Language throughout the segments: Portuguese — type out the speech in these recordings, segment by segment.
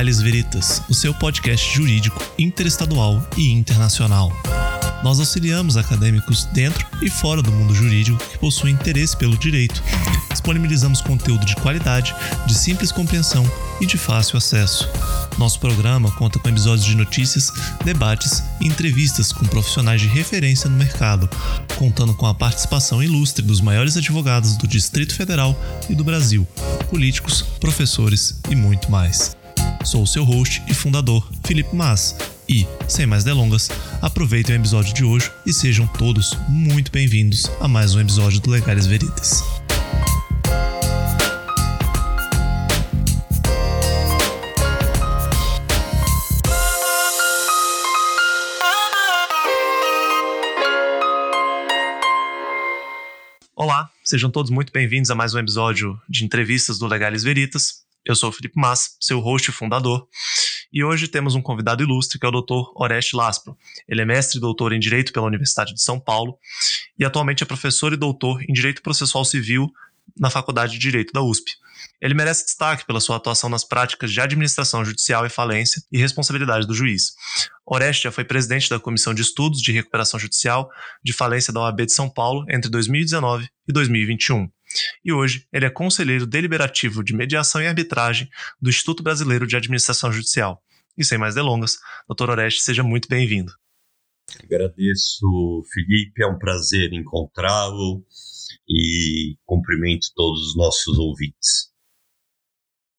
Legales Veritas, o seu podcast jurídico interestadual e internacional. Nós auxiliamos acadêmicos dentro e fora do mundo jurídico que possuem interesse pelo direito. Disponibilizamos conteúdo de qualidade, de simples compreensão e de fácil acesso. Nosso programa conta com episódios de notícias, debates e entrevistas com profissionais de referência no mercado, contando com a participação ilustre dos maiores advogados do Distrito Federal e do Brasil, políticos, professores e muito mais. Sou o seu host e fundador, Felipe Mas, e, sem mais delongas, aproveitem o episódio de hoje e sejam todos muito bem-vindos a mais um episódio do Legais Veritas. Olá, sejam todos muito bem-vindos a mais um episódio de entrevistas do Legales Veritas. Eu sou o Felipe Mas, seu host e fundador, e hoje temos um convidado ilustre que é o Dr. Oreste Laspro. Ele é mestre e doutor em Direito pela Universidade de São Paulo e atualmente é professor e doutor em Direito Processual Civil na Faculdade de Direito da USP. Ele merece destaque pela sua atuação nas práticas de administração judicial e falência e responsabilidade do juiz. Oreste já foi presidente da Comissão de Estudos de Recuperação Judicial de Falência da OAB de São Paulo entre 2019 e 2021 e hoje ele é conselheiro deliberativo de mediação e arbitragem do Instituto Brasileiro de Administração Judicial. E sem mais delongas, doutor Oreste, seja muito bem-vindo. Agradeço, Felipe, é um prazer encontrá-lo e cumprimento todos os nossos ouvintes.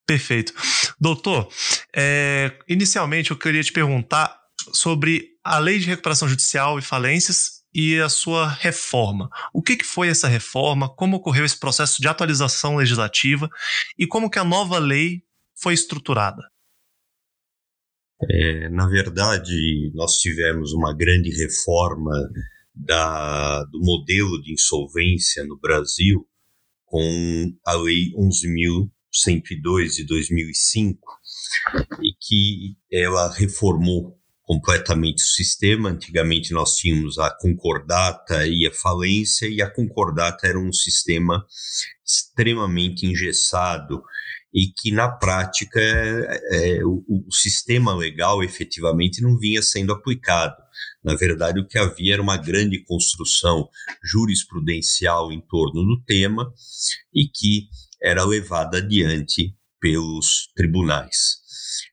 Perfeito. Doutor, é, inicialmente eu queria te perguntar sobre a Lei de Recuperação Judicial e Falências e a sua reforma. O que, que foi essa reforma? Como ocorreu esse processo de atualização legislativa e como que a nova lei foi estruturada? É, na verdade, nós tivemos uma grande reforma da, do modelo de insolvência no Brasil com a Lei 11.102 de 2005 e que ela reformou completamente o sistema. Antigamente nós tínhamos a concordata e a falência, e a concordata era um sistema extremamente engessado e que na prática é, é, o, o, sistema legal efetivamente não vinha sendo aplicado. Na verdade, o que havia era uma grande construção jurisprudencial em torno do tema e que era levada adiante pelos tribunais.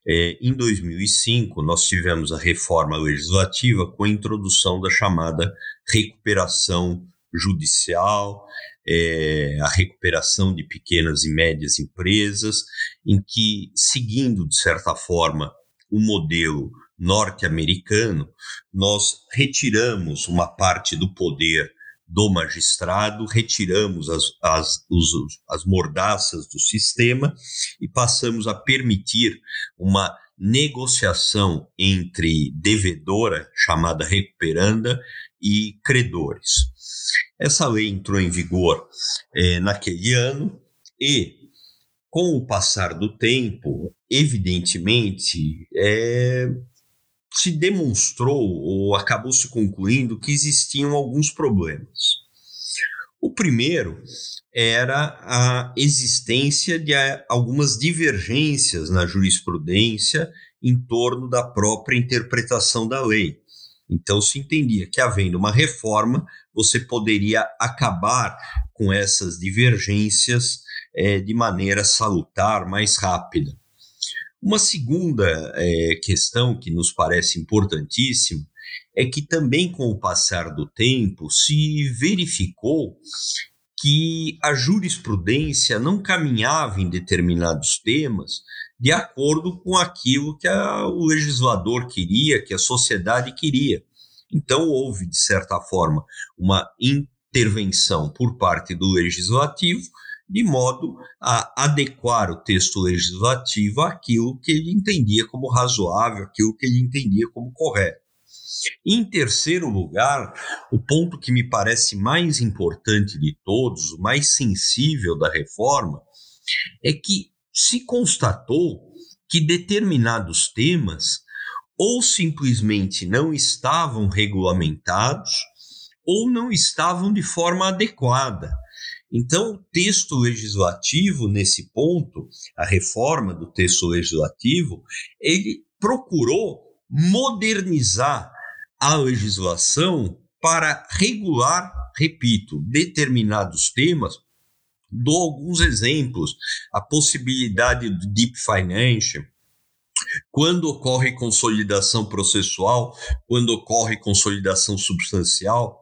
É, em 2005, nós tivemos a reforma legislativa com a introdução da chamada recuperação judicial, é, a recuperação de pequenas e médias empresas, em que, seguindo, de certa forma, o modelo norte-americano, nós retiramos uma parte do poder do magistrado, retiramos as, as, os, as mordaças do sistema e passamos a permitir uma negociação entre devedora, chamada recuperanda, e credores. Essa lei entrou em vigor é, naquele ano e, com o passar do tempo, evidentemente, é, se demonstrou ou acabou se concluindo que existiam alguns problemas. O primeiro era a existência de algumas divergências na jurisprudência em torno da própria interpretação da lei. Então se entendia que, havendo uma reforma, você poderia acabar com essas divergências é, de maneira salutar, mais rápida. Uma segunda é, questão que nos parece importantíssima é que também com o passar do tempo se verificou que a jurisprudência não caminhava em determinados temas de acordo com aquilo que a, o legislador queria, que a sociedade queria. Então houve, de certa forma, uma intervenção por parte do legislativo de modo a adequar o texto legislativo àquilo que ele entendia como razoável, aquilo que ele entendia como correto. Em terceiro lugar, o ponto que me parece mais importante de todos, o mais sensível da reforma, é que se constatou que determinados temas ou simplesmente não estavam regulamentados ou não estavam de forma adequada Então, o texto legislativo, nesse ponto, a reforma do texto legislativo, ele procurou modernizar a legislação para regular, repito, determinados temas. Dou alguns exemplos: a possibilidade do deep financial, quando ocorre consolidação processual, quando ocorre consolidação substancial,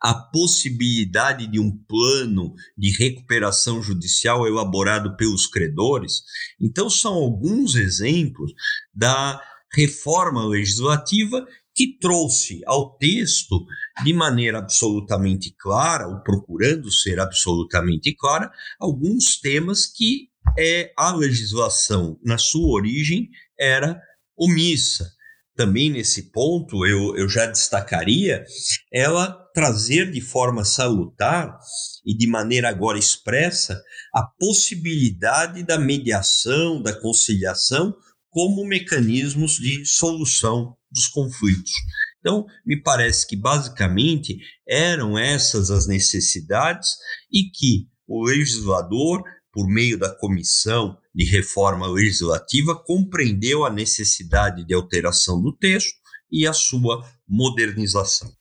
a possibilidade de um plano de recuperação judicial elaborado pelos credores. Então, são alguns exemplos da reforma legislativa que trouxe ao texto, de maneira absolutamente clara, ou procurando ser absolutamente clara, alguns temas que é, a legislação, na sua origem, era omissa. Também nesse ponto, eu, eu já destacaria ela trazer de forma salutar e de maneira agora expressa a possibilidade da mediação, da conciliação como mecanismos de solução dos conflitos. Então, me parece que basicamente eram essas as necessidades e que o legislador, por meio da comissão de reforma legislativa, compreendeu a necessidade de alteração do texto e a sua modernização.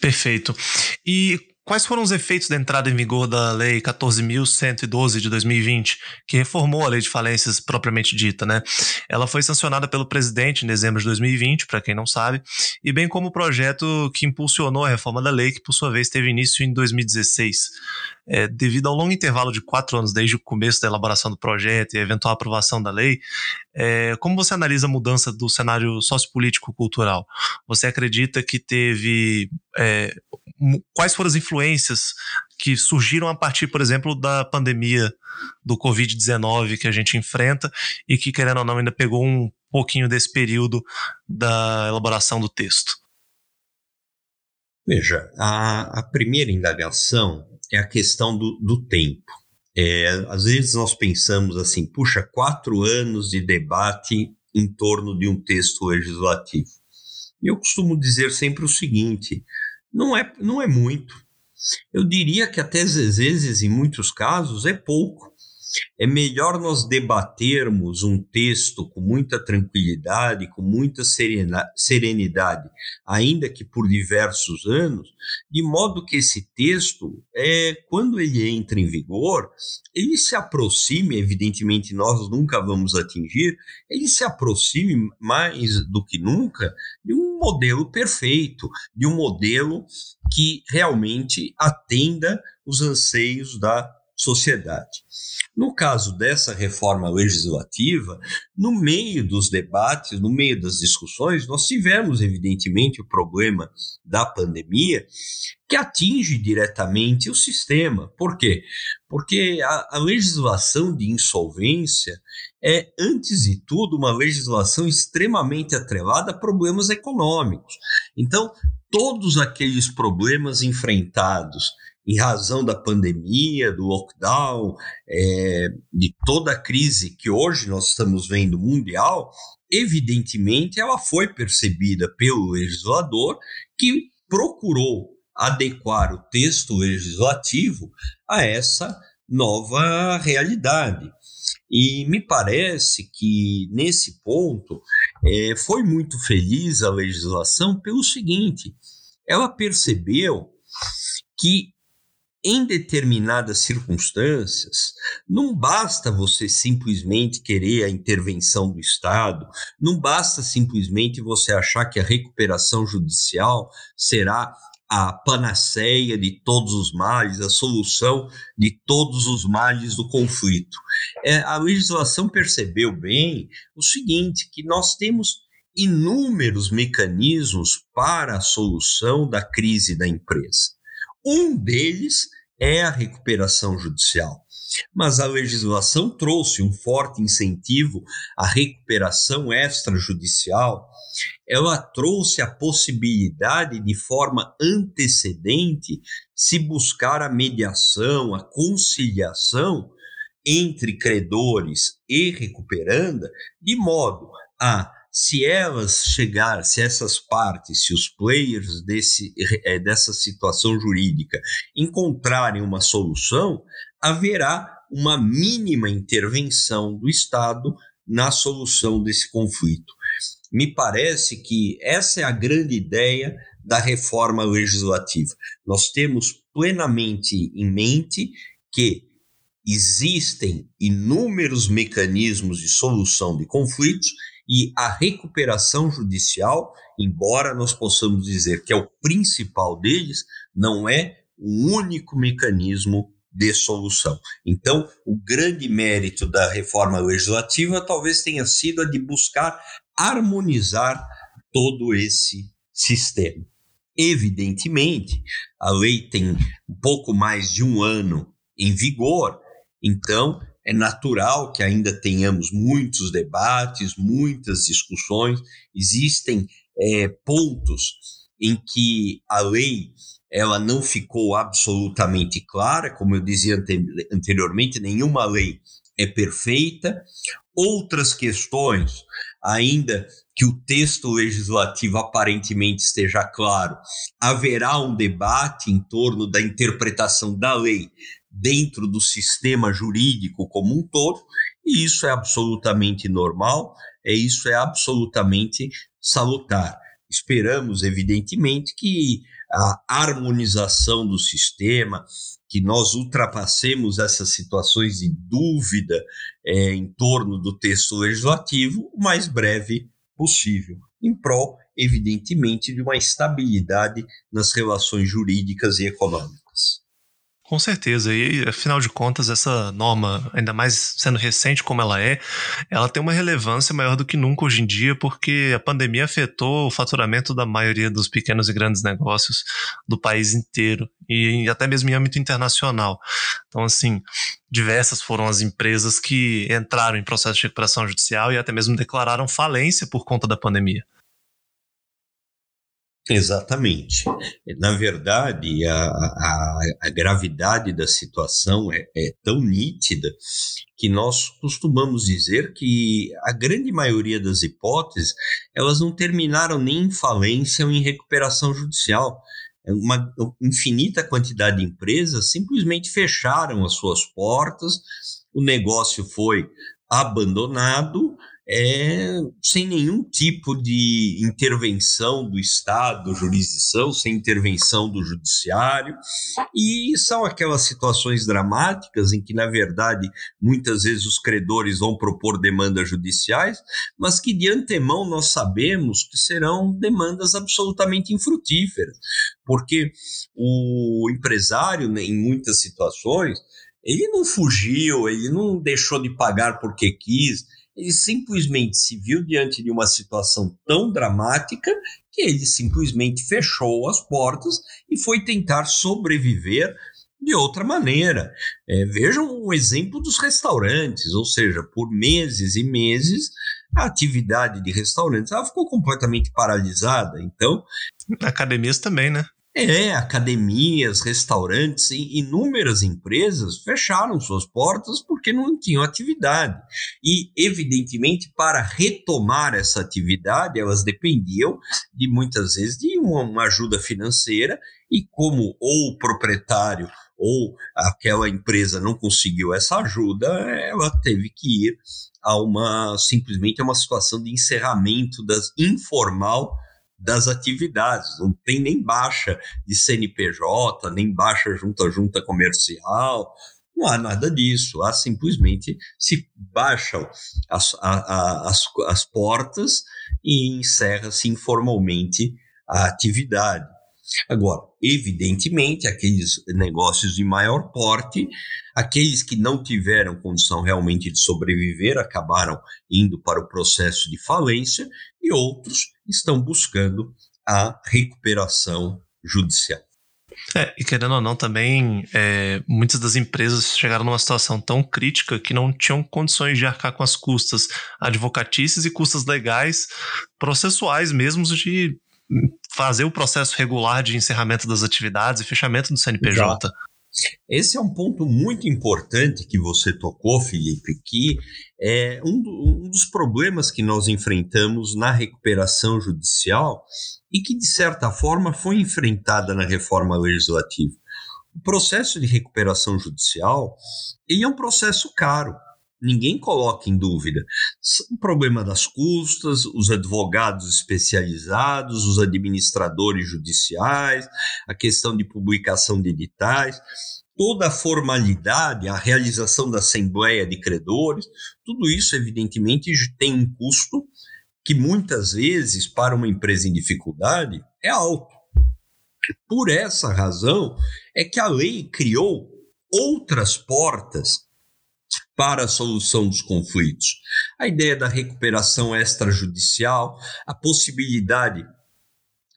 Perfeito. E Quais foram os efeitos da entrada em vigor da Lei 14.112 de 2020, que reformou a lei de falências propriamente dita, né? Ela foi sancionada pelo presidente em dezembro de 2020, para quem não sabe, e bem como o projeto que impulsionou a reforma da lei, que por sua vez teve início em 2016. É, devido ao longo intervalo de quatro anos desde o começo da elaboração do projeto e a eventual aprovação da lei, é, como você analisa a mudança do cenário sociopolítico-cultural? Você acredita que teve é, quais foram as influências que surgiram a partir, por exemplo, da pandemia do Covid-19 que a gente enfrenta e que, querendo ou não, ainda pegou um pouquinho desse período da elaboração do texto? Veja, a, a primeira indagação é a questão do, do tempo. É, às vezes nós pensamos assim, puxa, quatro anos de debate em torno de um texto legislativo. E eu costumo dizer sempre o seguinte: não é, não é muito. Eu diria que até às vezes, em muitos casos, é pouco. É melhor nós debatermos um texto com muita tranquilidade, com muita serenidade, ainda que por diversos anos, de modo que esse texto, é, quando ele entra em vigor, ele se aproxime, evidentemente nós nunca vamos atingir, ele se aproxime mais do que nunca de um modelo perfeito, de um modelo que realmente atenda os anseios da sociedade. No caso dessa reforma legislativa, no meio dos debates, no meio das discussões, nós tivemos, evidentemente, o problema da pandemia, que atinge diretamente o sistema. Por quê? Porque a, a legislação de insolvência é, antes de tudo, uma legislação extremamente atrelada a problemas econômicos. Então, todos aqueles problemas enfrentados em razão da pandemia, do lockdown, é, de toda a crise que hoje nós estamos vendo mundial, evidentemente ela foi percebida pelo legislador que procurou adequar o texto legislativo a essa nova realidade. E me parece que, nesse ponto, é, foi muito feliz a legislação pelo seguinte: ela percebeu que em determinadas circunstâncias, não basta você simplesmente querer a intervenção do Estado, não basta simplesmente você achar que a recuperação judicial será a panaceia de todos os males, a solução de todos os males do conflito. É, a legislação percebeu bem o seguinte: que nós temos inúmeros mecanismos para a solução da crise da empresa. Um deles é a recuperação judicial. Mas a legislação trouxe um forte incentivo à recuperação extrajudicial. Ela trouxe a possibilidade de forma antecedente se buscar a mediação, a conciliação entre credores e recuperanda, de modo a se elas chegar, se essas partes, se os players desse, é, dessa situação jurídica encontrarem uma solução, haverá uma mínima intervenção do Estado na solução desse conflito. Me parece que essa é a grande ideia da reforma legislativa. Nós temos plenamente em mente que existem inúmeros mecanismos de solução de conflitos e a recuperação judicial, embora nós possamos dizer que é o principal deles, não é o único mecanismo de solução. Então, o grande mérito da reforma legislativa talvez tenha sido a de buscar harmonizar todo esse sistema. Evidentemente, a lei tem um pouco mais de um ano em vigor, então é natural que ainda tenhamos muitos debates, muitas discussões. Existem é, pontos em que a lei ela não ficou absolutamente clara, como eu dizia ante anteriormente, nenhuma lei é perfeita. Outras questões, ainda que o texto legislativo aparentemente esteja claro, haverá um debate em torno da interpretação da lei dentro do sistema jurídico como um todo, e isso é absolutamente normal, é isso é absolutamente salutar. Esperamos, evidentemente, que a harmonização do sistema, que nós ultrapassemos essas situações de dúvida é, em torno do texto legislativo o mais breve possível, em prol, evidentemente, de uma estabilidade nas relações jurídicas e econômicas. Com certeza, e afinal de contas, essa norma, ainda mais sendo recente como ela é, ela tem uma relevância maior do que nunca hoje em dia, porque a pandemia afetou o faturamento da maioria dos pequenos e grandes negócios do país inteiro, e até mesmo em âmbito internacional. Então, assim, diversas foram as empresas que entraram em processo de recuperação judicial e até mesmo declararam falência por conta da pandemia. Exatamente. Na verdade, a, a, a gravidade da situação é, é, tão nítida que nós costumamos dizer que a grande maioria das hipóteses elas não terminaram nem em falência ou em recuperação judicial. Uma infinita quantidade de empresas simplesmente fecharam as suas portas, o negócio foi abandonado é, sem nenhum tipo de intervenção do Estado, jurisdição, sem intervenção do judiciário, e são aquelas situações dramáticas em que, na verdade, muitas vezes os credores vão propor demandas judiciais, mas que de antemão nós sabemos que serão demandas absolutamente infrutíferas, porque o empresário, né, em muitas situações, ele não fugiu, ele não deixou de pagar porque quis, ele simplesmente se viu diante de uma situação tão dramática que ele simplesmente fechou as portas e foi tentar sobreviver de outra maneira. É, vejam o exemplo dos restaurantes, ou seja, por meses e meses a atividade de restaurantes ela ficou completamente paralisada. Então, academias também, né? É, academias, restaurantes e inúmeras empresas fecharam suas portas porque não tinham atividade. E, evidentemente, para retomar essa atividade, elas dependiam de muitas vezes de uma, ajuda financeira, e como ou o proprietário ou aquela empresa não conseguiu essa ajuda, ela teve que ir a uma simplesmente a uma situação de encerramento das informal das atividades, não tem nem baixa de CNPJ, nem baixa junta junta comercial, não há nada disso, há simplesmente se baixam as, a, a, as, as portas e encerra-se informalmente a atividade. Agora, evidentemente, aqueles negócios de maior porte, aqueles que não tiveram condição realmente de sobreviver, acabaram indo para o processo de falência, e outros estão buscando a recuperação judicial. É, e querendo ou não, também é, muitas das empresas chegaram numa situação tão crítica que não tinham condições de arcar com as custas advocatícias e custas legais, processuais mesmo, de fazer o processo regular de encerramento das atividades e fechamento do CNPJ. Exato. Esse é um ponto muito importante que você tocou, Felipe, que é um, do, um dos problemas que nós enfrentamos na recuperação judicial e que, de certa forma, foi enfrentada na reforma legislativa. O processo de recuperação judicial ele é um processo caro. Ninguém coloca em dúvida. O problema das custas, os advogados especializados, os administradores judiciais, a questão de publicação de editais, toda a formalidade, a realização da assembleia de credores, tudo isso, evidentemente, tem um custo que muitas vezes, para uma empresa em dificuldade, é alto. Por essa razão é que a lei criou outras portas para a solução dos conflitos. A ideia da recuperação extrajudicial, a possibilidade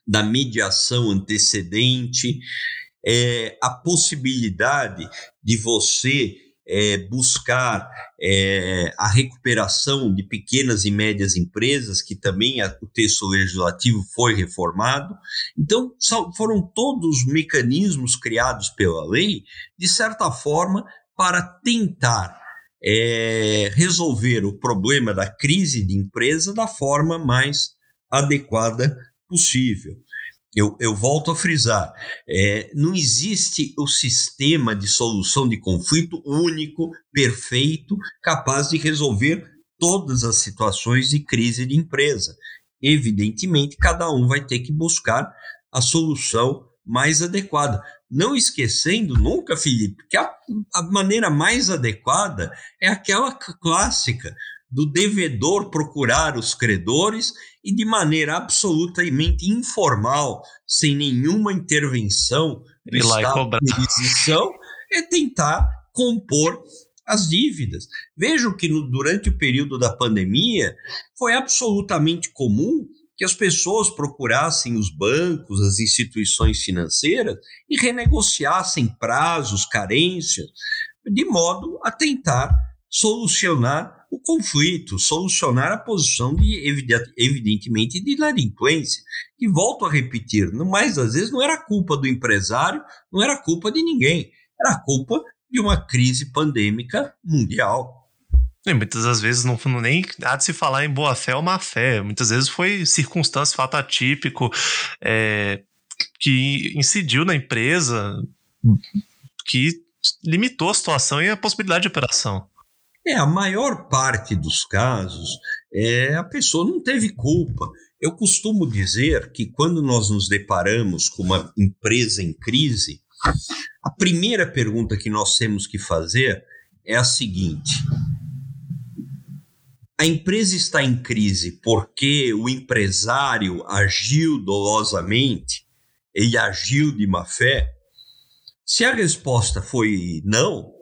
da mediação antecedente, é, a possibilidade de você é, buscar é, a recuperação de pequenas e médias empresas, que também a, o texto legislativo foi reformado. Então, são, foram todos mecanismos criados pela lei, de certa forma, para tentar é, resolver o problema da crise de empresa da forma mais adequada possível eu, eu volto a frisar: é, não existe o sistema de solução de conflito único, perfeito, capaz de resolver todas as situações de crise de empresa. Evidentemente, cada um vai ter que buscar a solução mais adequada. Não esquecendo nunca, Felipe, que a, a maneira mais adequada é aquela clássica do devedor procurar os credores e de maneira absolutamente informal, sem nenhuma intervenção do Estado de aquisição, é tentar compor as dívidas. Vejam que no, durante o período da pandemia foi absolutamente comum que as pessoas procurassem os bancos, as instituições financeiras e renegociassem prazos, carências, de modo a tentar solucionar o conflito, solucionar a posição de, evidentemente, de inadimplência. E volto a repetir, no mais das vezes não era culpa do empresário, não era culpa de ninguém, era culpa de uma crise pandêmica mundial. E muitas das vezes não, nem há de se falar em boa fé ou má fé. Muitas vezes foi circunstância, fato atípico, é, que incidiu na empresa, que limitou a situação e a possibilidade de operação. É, a maior parte dos casos, é, a pessoa não teve culpa. Eu costumo dizer que quando nós nos deparamos com uma empresa em crise, a primeira pergunta que nós temos que fazer é a seguinte: a empresa está em crise porque o empresário agiu dolosamente, ele agiu de má fé? Se a resposta foi não,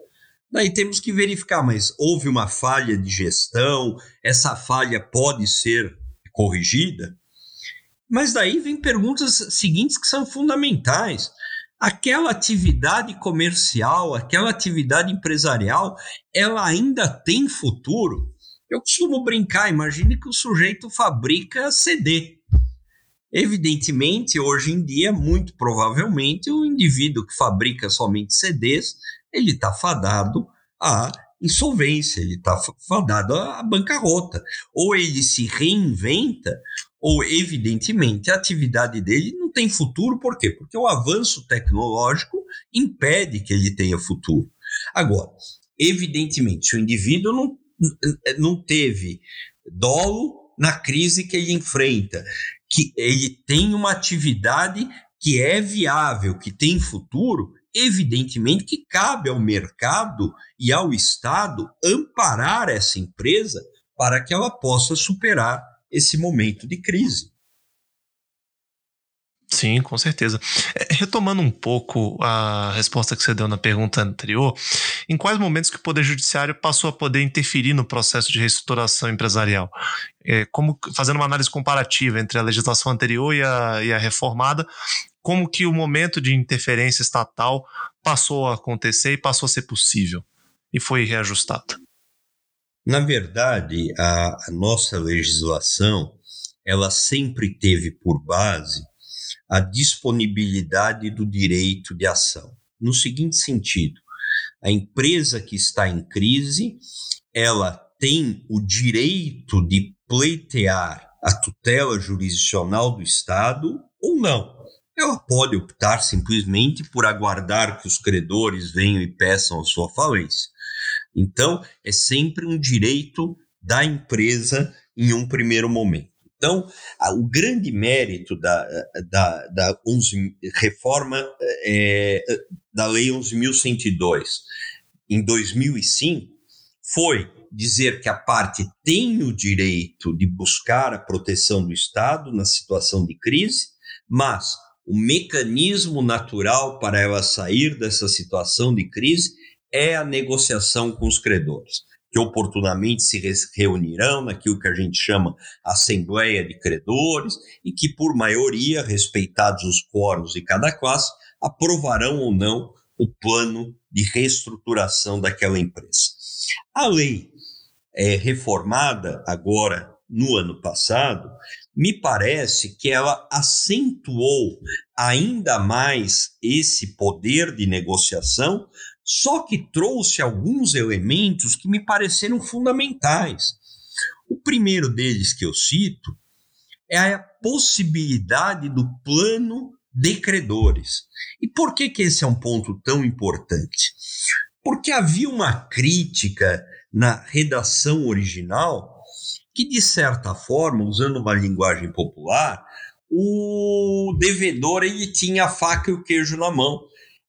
Daí temos que verificar, mas houve uma falha de gestão, essa falha pode ser corrigida? Mas daí vem perguntas seguintes que são fundamentais. Aquela atividade comercial, aquela atividade empresarial, ela ainda tem futuro? Eu costumo brincar, imagine que o sujeito fabrica CD. Evidentemente, hoje em dia, muito provavelmente, o indivíduo que fabrica somente CDs ele está fadado à insolvência, ele está fadado à bancarrota. Ou ele se reinventa, ou, evidentemente, a atividade dele não tem futuro, por quê? Porque o avanço tecnológico impede que ele tenha futuro. Agora, evidentemente, se o indivíduo não, não teve dolo na crise que ele enfrenta, que ele tem uma atividade que é viável, que tem futuro, Evidentemente que cabe ao mercado e ao Estado amparar essa empresa para que ela possa superar esse momento de crise. Sim, com certeza. É, retomando um pouco a resposta que você deu na pergunta anterior, em quais momentos que o Poder Judiciário passou a poder interferir no processo de reestruturação empresarial? É, como fazendo uma análise comparativa entre a legislação anterior e a, e a reformada, como que o momento de interferência estatal passou a acontecer e passou a ser possível e foi reajustado? Na verdade, a, a nossa legislação ela sempre teve por base a disponibilidade do direito de ação. no seguinte sentido: a empresa que está em crise, ela tem o direito de pleitear a tutela jurisdicional do Estado ou não. Ela pode optar simplesmente por aguardar que os credores venham e peçam a sua falência. Então, é sempre um direito da empresa em um primeiro momento. Então, o grande mérito da, da, da 11, reforma é, da Lei 11.102 em 2005 foi dizer que a parte tem o direito de buscar a proteção do Estado na situação de crise, mas o mecanismo natural para ela sair dessa situação de crise é a negociação com os credores que oportunamente se reunirão naquilo que a gente chama Assembleia de Credores e que, por maioria, respeitados os quóruns de cada classe, aprovarão ou não o plano de reestruturação daquela empresa. A lei é, reformada agora no ano passado, me parece que ela acentuou ainda mais esse poder de negociação, só que trouxe alguns elementos que me pareceram fundamentais. O primeiro deles que eu cito é a possibilidade do plano de credores. E por que, que esse é um ponto tão importante? Porque havia uma crítica na redação original que, de certa forma, usando uma linguagem popular, o devedor ele tinha a faca e o queijo na mão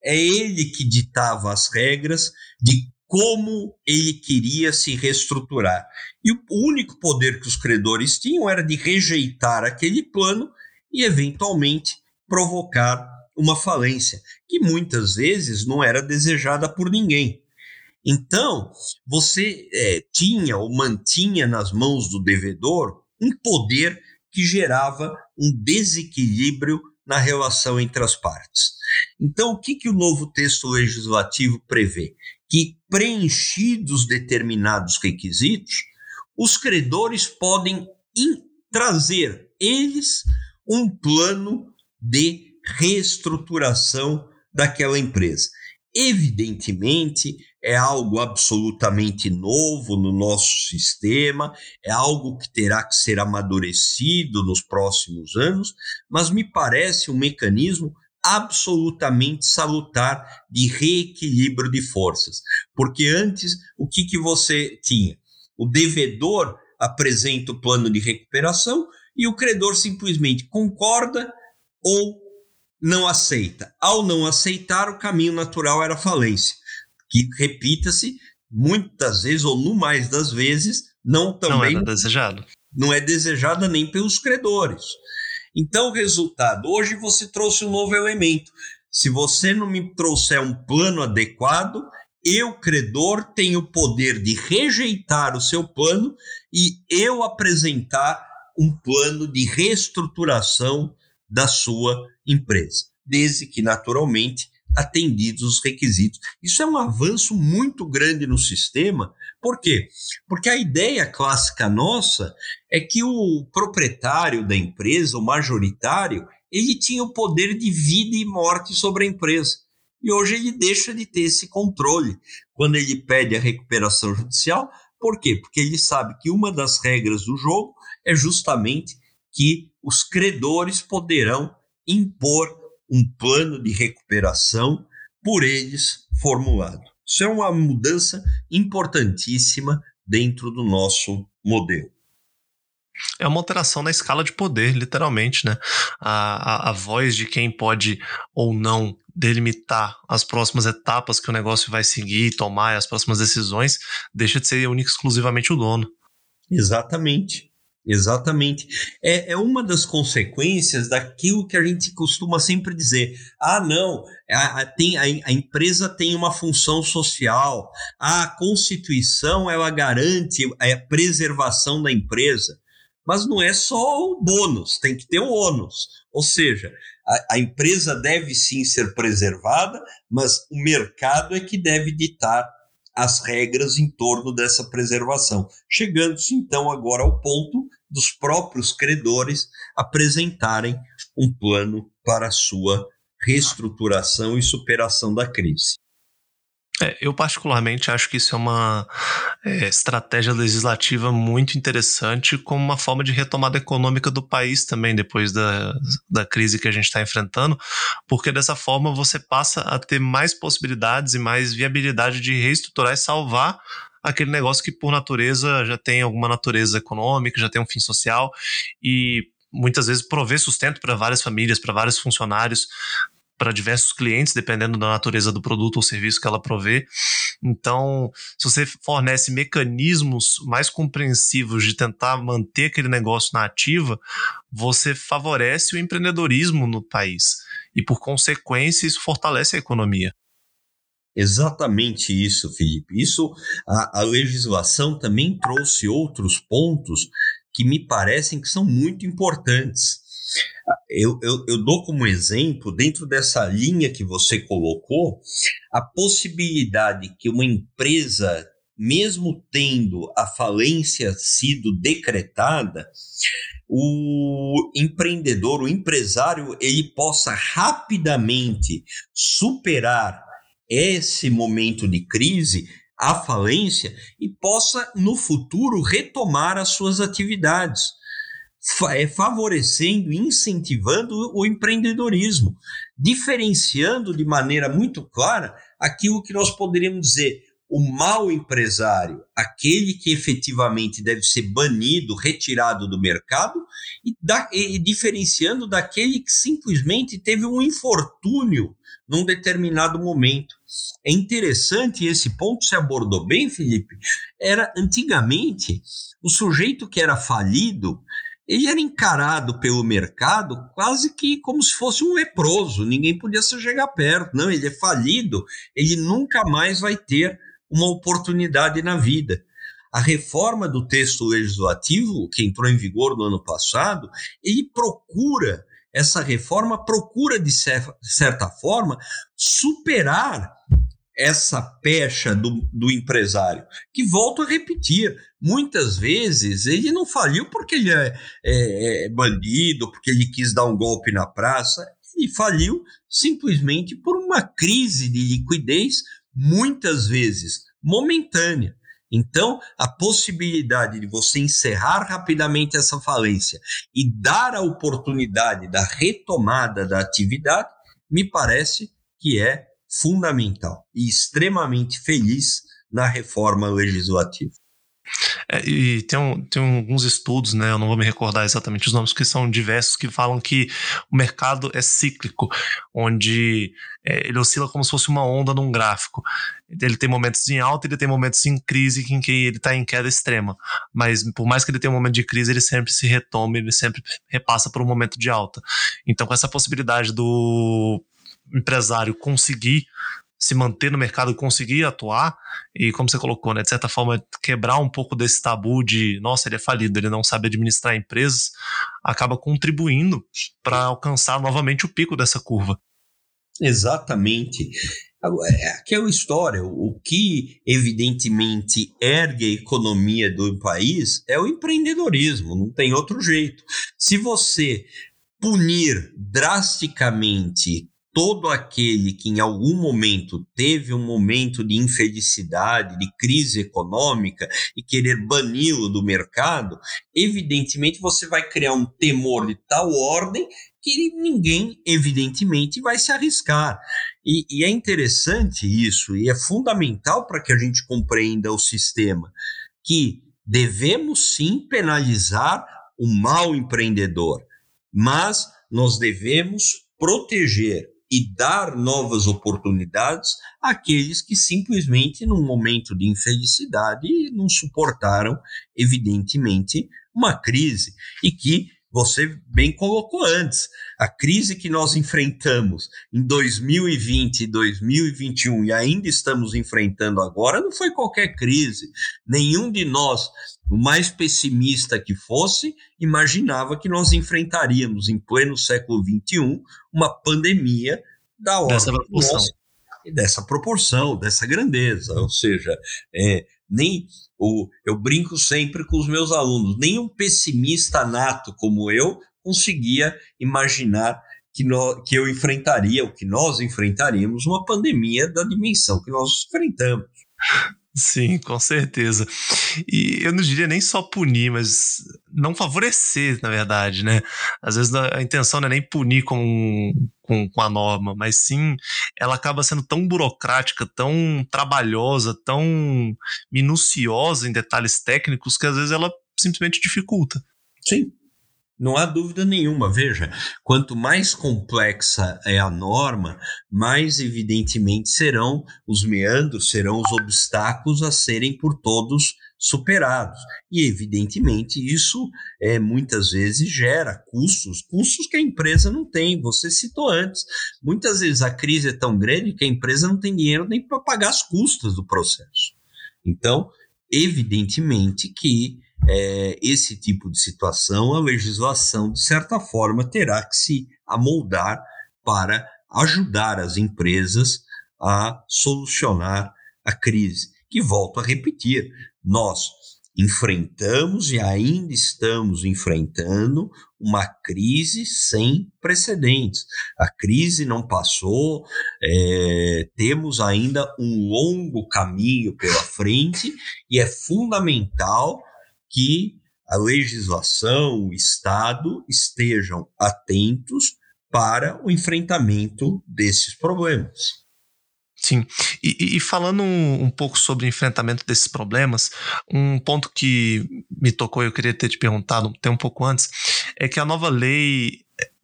é ele que ditava as regras de como ele queria se reestruturar. E o único poder que os credores tinham era de rejeitar aquele plano e, eventualmente, provocar uma falência, que muitas vezes não era desejada por ninguém. Então, você é, tinha ou mantinha nas mãos do devedor um poder que gerava um desequilíbrio na relação entre as partes. Então, o que, que o novo texto legislativo prevê? Que, preenchidos determinados requisitos, os credores podem trazer eles um plano de reestruturação daquela empresa. Evidentemente, é algo absolutamente novo no nosso sistema, é algo que terá que ser amadurecido nos próximos anos, mas me parece um mecanismo absolutamente salutar de reequilíbrio de forças. Porque antes, o que, que você tinha? O devedor apresenta o plano de recuperação e o credor simplesmente concorda ou não aceita. Ao não aceitar, o caminho natural era a falência, que, repita-se, muitas vezes, ou no mais das vezes, não também. Não é desejado. Não é desejada nem pelos credores. Então, resultado: hoje você trouxe um novo elemento. Se você não me trouxer um plano adequado, eu, credor, tenho o poder de rejeitar o seu plano e eu apresentar um plano de reestruturação da sua empresa, desde que, naturalmente, atendidos os requisitos. Isso é um avanço muito grande no sistema. Por quê? Porque a ideia clássica nossa é que o proprietário da empresa, o majoritário, ele tinha o poder de vida e morte sobre a empresa. E hoje ele deixa de ter esse controle quando ele pede a recuperação judicial. Por quê? Porque ele sabe que uma das regras do jogo é justamente que os credores poderão impor um plano de recuperação por eles formulado. Isso é uma mudança importantíssima dentro do nosso modelo. É uma alteração na escala de poder, literalmente, né? A, a, a, voz de quem pode ou não delimitar as próximas etapas que o negócio vai seguir, tomar as próximas decisões, deixa de ser única exclusivamente o dono. Exatamente. Exatamente. É, é uma das consequências daquilo que a gente costuma sempre dizer. Ah, não, a, a, tem, a, a empresa tem uma função social, a Constituição ela garante a preservação da empresa. Mas não é só o bônus, tem que ter o ônus. Ou seja, a, a empresa deve sim ser preservada, mas o mercado é que deve ditar as regras em torno dessa preservação, chegando-se então agora ao ponto dos próprios credores apresentarem um plano para a sua reestruturação e superação da crise. É, eu, particularmente, acho que isso é uma é, estratégia legislativa muito interessante, como uma forma de retomada econômica do país também, depois da, da crise que a gente está enfrentando, porque dessa forma você passa a ter mais possibilidades e mais viabilidade de reestruturar e salvar aquele negócio que, por natureza, já tem alguma natureza econômica, já tem um fim social e muitas vezes prover sustento para várias famílias, para vários funcionários, para diversos clientes, dependendo da natureza do produto ou serviço que ela provê. Então, se você fornece mecanismos mais compreensivos de tentar manter aquele negócio na ativa, você favorece o empreendedorismo no país. E, por consequência, isso fortalece a economia. Exatamente isso, Felipe. Isso, a, a legislação também trouxe outros pontos que me parecem que são muito importantes. Eu, eu, eu, dou como exemplo, dentro dessa linha que você colocou, a possibilidade que uma empresa, mesmo tendo a falência sido decretada, o empreendedor, o empresário, ele possa rapidamente superar esse momento de crise, a falência, e possa no futuro retomar as suas atividades é, favorecendo, incentivando o empreendedorismo, diferenciando de maneira muito clara aquilo que nós poderíamos dizer o mau empresário, aquele que efetivamente deve ser banido, retirado do mercado, e, da, e diferenciando daquele que simplesmente teve um infortúnio num determinado momento. É interessante esse ponto se abordou bem, Felipe. Era antigamente o sujeito que era falido, ele era encarado pelo mercado quase que como se fosse um leproso, ninguém podia se chegar perto. Não, ele é falido, ele nunca mais vai ter uma oportunidade na vida. A reforma do texto legislativo, que entrou em vigor no ano passado, ele procura, essa reforma procura, de certa forma, superar essa pecha do, do empresário, que volto a repetir, muitas vezes ele não faliu porque ele é, é, é, bandido, porque ele quis dar um golpe na praça, ele faliu simplesmente por uma crise de liquidez, muitas vezes momentânea. Então, a possibilidade de você encerrar rapidamente essa falência e dar a oportunidade da retomada da atividade, me parece que é fundamental e extremamente feliz na reforma legislativa. É, e tem, um, tem alguns estudos, né? Eu não vou me recordar exatamente os nomes, que são diversos, que falam que o mercado é cíclico, onde é, ele oscila como se fosse uma onda num gráfico. Ele tem momentos em alta, ele tem momentos em crise em que ele está em queda extrema. Mas por mais que ele tenha um momento de crise, ele sempre se retoma, ele sempre repassa por um momento de alta. Então, com essa possibilidade do empresário conseguir se manter no mercado, conseguir atuar e, como você colocou, né, de certa forma, quebrar um pouco desse tabu de, nossa, ele é falido, ele não sabe administrar empresas, acaba contribuindo para alcançar novamente o pico dessa curva. Exatamente. É aquela história, o que evidentemente ergue a economia do país é o empreendedorismo, não tem outro jeito. Se você punir drasticamente todo aquele que em algum momento teve um momento de infelicidade, de crise econômica e querer bani-lo do mercado, evidentemente você vai criar um temor de tal ordem que ninguém, evidentemente, vai se arriscar. E, e é interessante isso, e é fundamental para que a gente compreenda o sistema, que devemos sim penalizar o mau empreendedor, mas nós devemos proteger e dar novas oportunidades àqueles que simplesmente, num momento de infelicidade, não suportaram, evidentemente, uma crise e que você bem colocou antes. A crise que nós enfrentamos em 2020 e 2021 e ainda estamos enfrentando agora não foi qualquer crise. Nenhum de nós, o mais pessimista que fosse, imaginava que nós enfrentaríamos em pleno século 21 uma pandemia da ordem dessa proporção. Nossa, dessa proporção, dessa grandeza. Ou seja, é, nem o, eu brinco sempre com os meus alunos, nenhum pessimista nato como eu conseguia imaginar que, nós, que eu enfrentaria, o que nós enfrentaríamos, uma pandemia da dimensão que nós enfrentamos. Sim, com certeza. E eu não diria nem só punir, mas não favorecer, na verdade, né? Às vezes a intenção não é nem punir com, com, com a norma, mas sim ela acaba sendo tão burocrática, tão trabalhosa, tão minuciosa em detalhes técnicos que às vezes ela simplesmente dificulta. Sim, não há dúvida nenhuma. Veja, quanto mais complexa é a norma, mais evidentemente serão os meandros, serão os obstáculos a serem por todos superados. E evidentemente isso é, muitas vezes gera custos, custos que a empresa não tem. Você citou antes. Muitas vezes a crise é tão grande que a empresa não tem dinheiro nem para pagar as custas do processo. Então, evidentemente que é, esse tipo de situação, a legislação, de certa forma, terá que se amoldar para ajudar as empresas a solucionar a crise. Que volto a repetir, nós enfrentamos e ainda estamos enfrentando uma crise sem precedentes. A crise não passou, é, temos ainda um longo caminho pela frente e é fundamental que a legislação, o Estado estejam atentos para o enfrentamento desses problemas. Sim, e, e falando um, um, pouco sobre o enfrentamento desses problemas, um ponto que me tocou e eu queria ter te perguntado até um pouco antes, é que a nova lei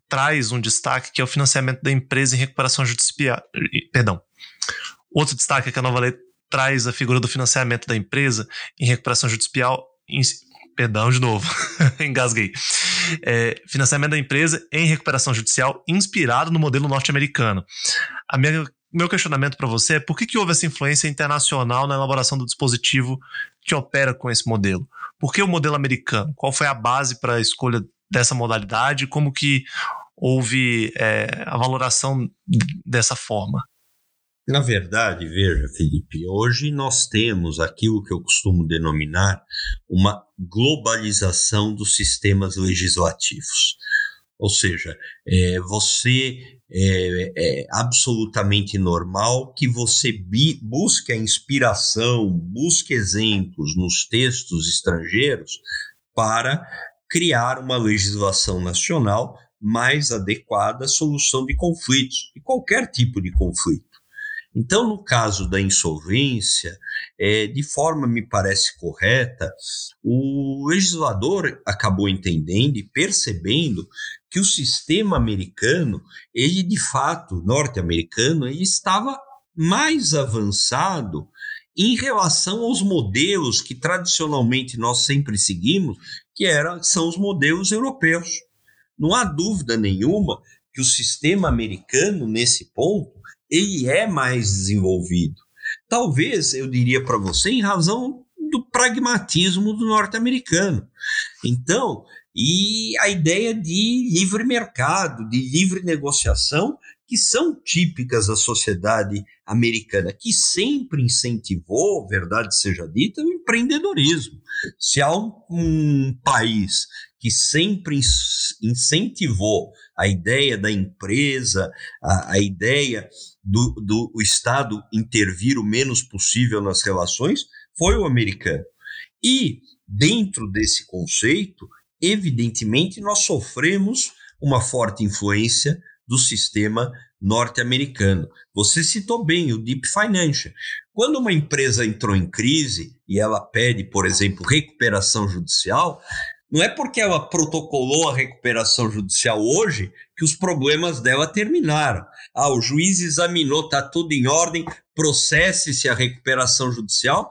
traz um destaque que é o financiamento da empresa em recuperação judicial. Perdão. Outro destaque é que a nova lei traz a figura do financiamento da empresa em recuperação judicial perdão de novo, engasguei. É, financiamento da empresa em recuperação judicial inspirado no modelo norte-americano. A minha meu questionamento para você é por que, que houve essa influência internacional na elaboração do dispositivo que opera com esse modelo? Por que o modelo americano? Qual foi a base para a escolha dessa modalidade? Como que houve é, a valoração dessa forma? Na verdade, veja, Felipe, hoje nós temos aquilo que eu costumo denominar uma globalização dos sistemas legislativos. Ou seja, é, você é, é, absolutamente normal que você busque a inspiração, busque exemplos nos textos estrangeiros para criar uma legislação nacional mais adequada à solução de conflitos, de qualquer tipo de conflito. Então, no caso da insolvência, é, de forma me parece correta, o legislador acabou entendendo e percebendo que o sistema americano, ele de fato, norte-americano, ele estava mais avançado em relação aos modelos que tradicionalmente nós sempre seguimos, que eram, são os modelos europeus. Não há dúvida nenhuma que o sistema americano, nesse ponto, ele é mais desenvolvido. Talvez, eu diria para você, em razão do pragmatismo do norte-americano. Então, e a ideia de livre mercado, de livre negociação, que são típicas da sociedade americana, que sempre incentivou, verdade seja dita, o empreendedorismo. Se há um, um país que sempre incentivou a ideia da empresa, a, a ideia do, do o Estado intervir o menos possível nas relações, foi o americano. E, dentro desse conceito, evidentemente, nós sofremos uma forte influência do sistema norte-americano. Você citou bem o Deep Financial. Quando uma empresa entrou em crise e ela pede, por exemplo, recuperação judicial, não é porque ela protocolou a recuperação judicial hoje que os problemas dela terminaram. Ah, o juiz examinou, está tudo em ordem, processe-se a recuperação judicial.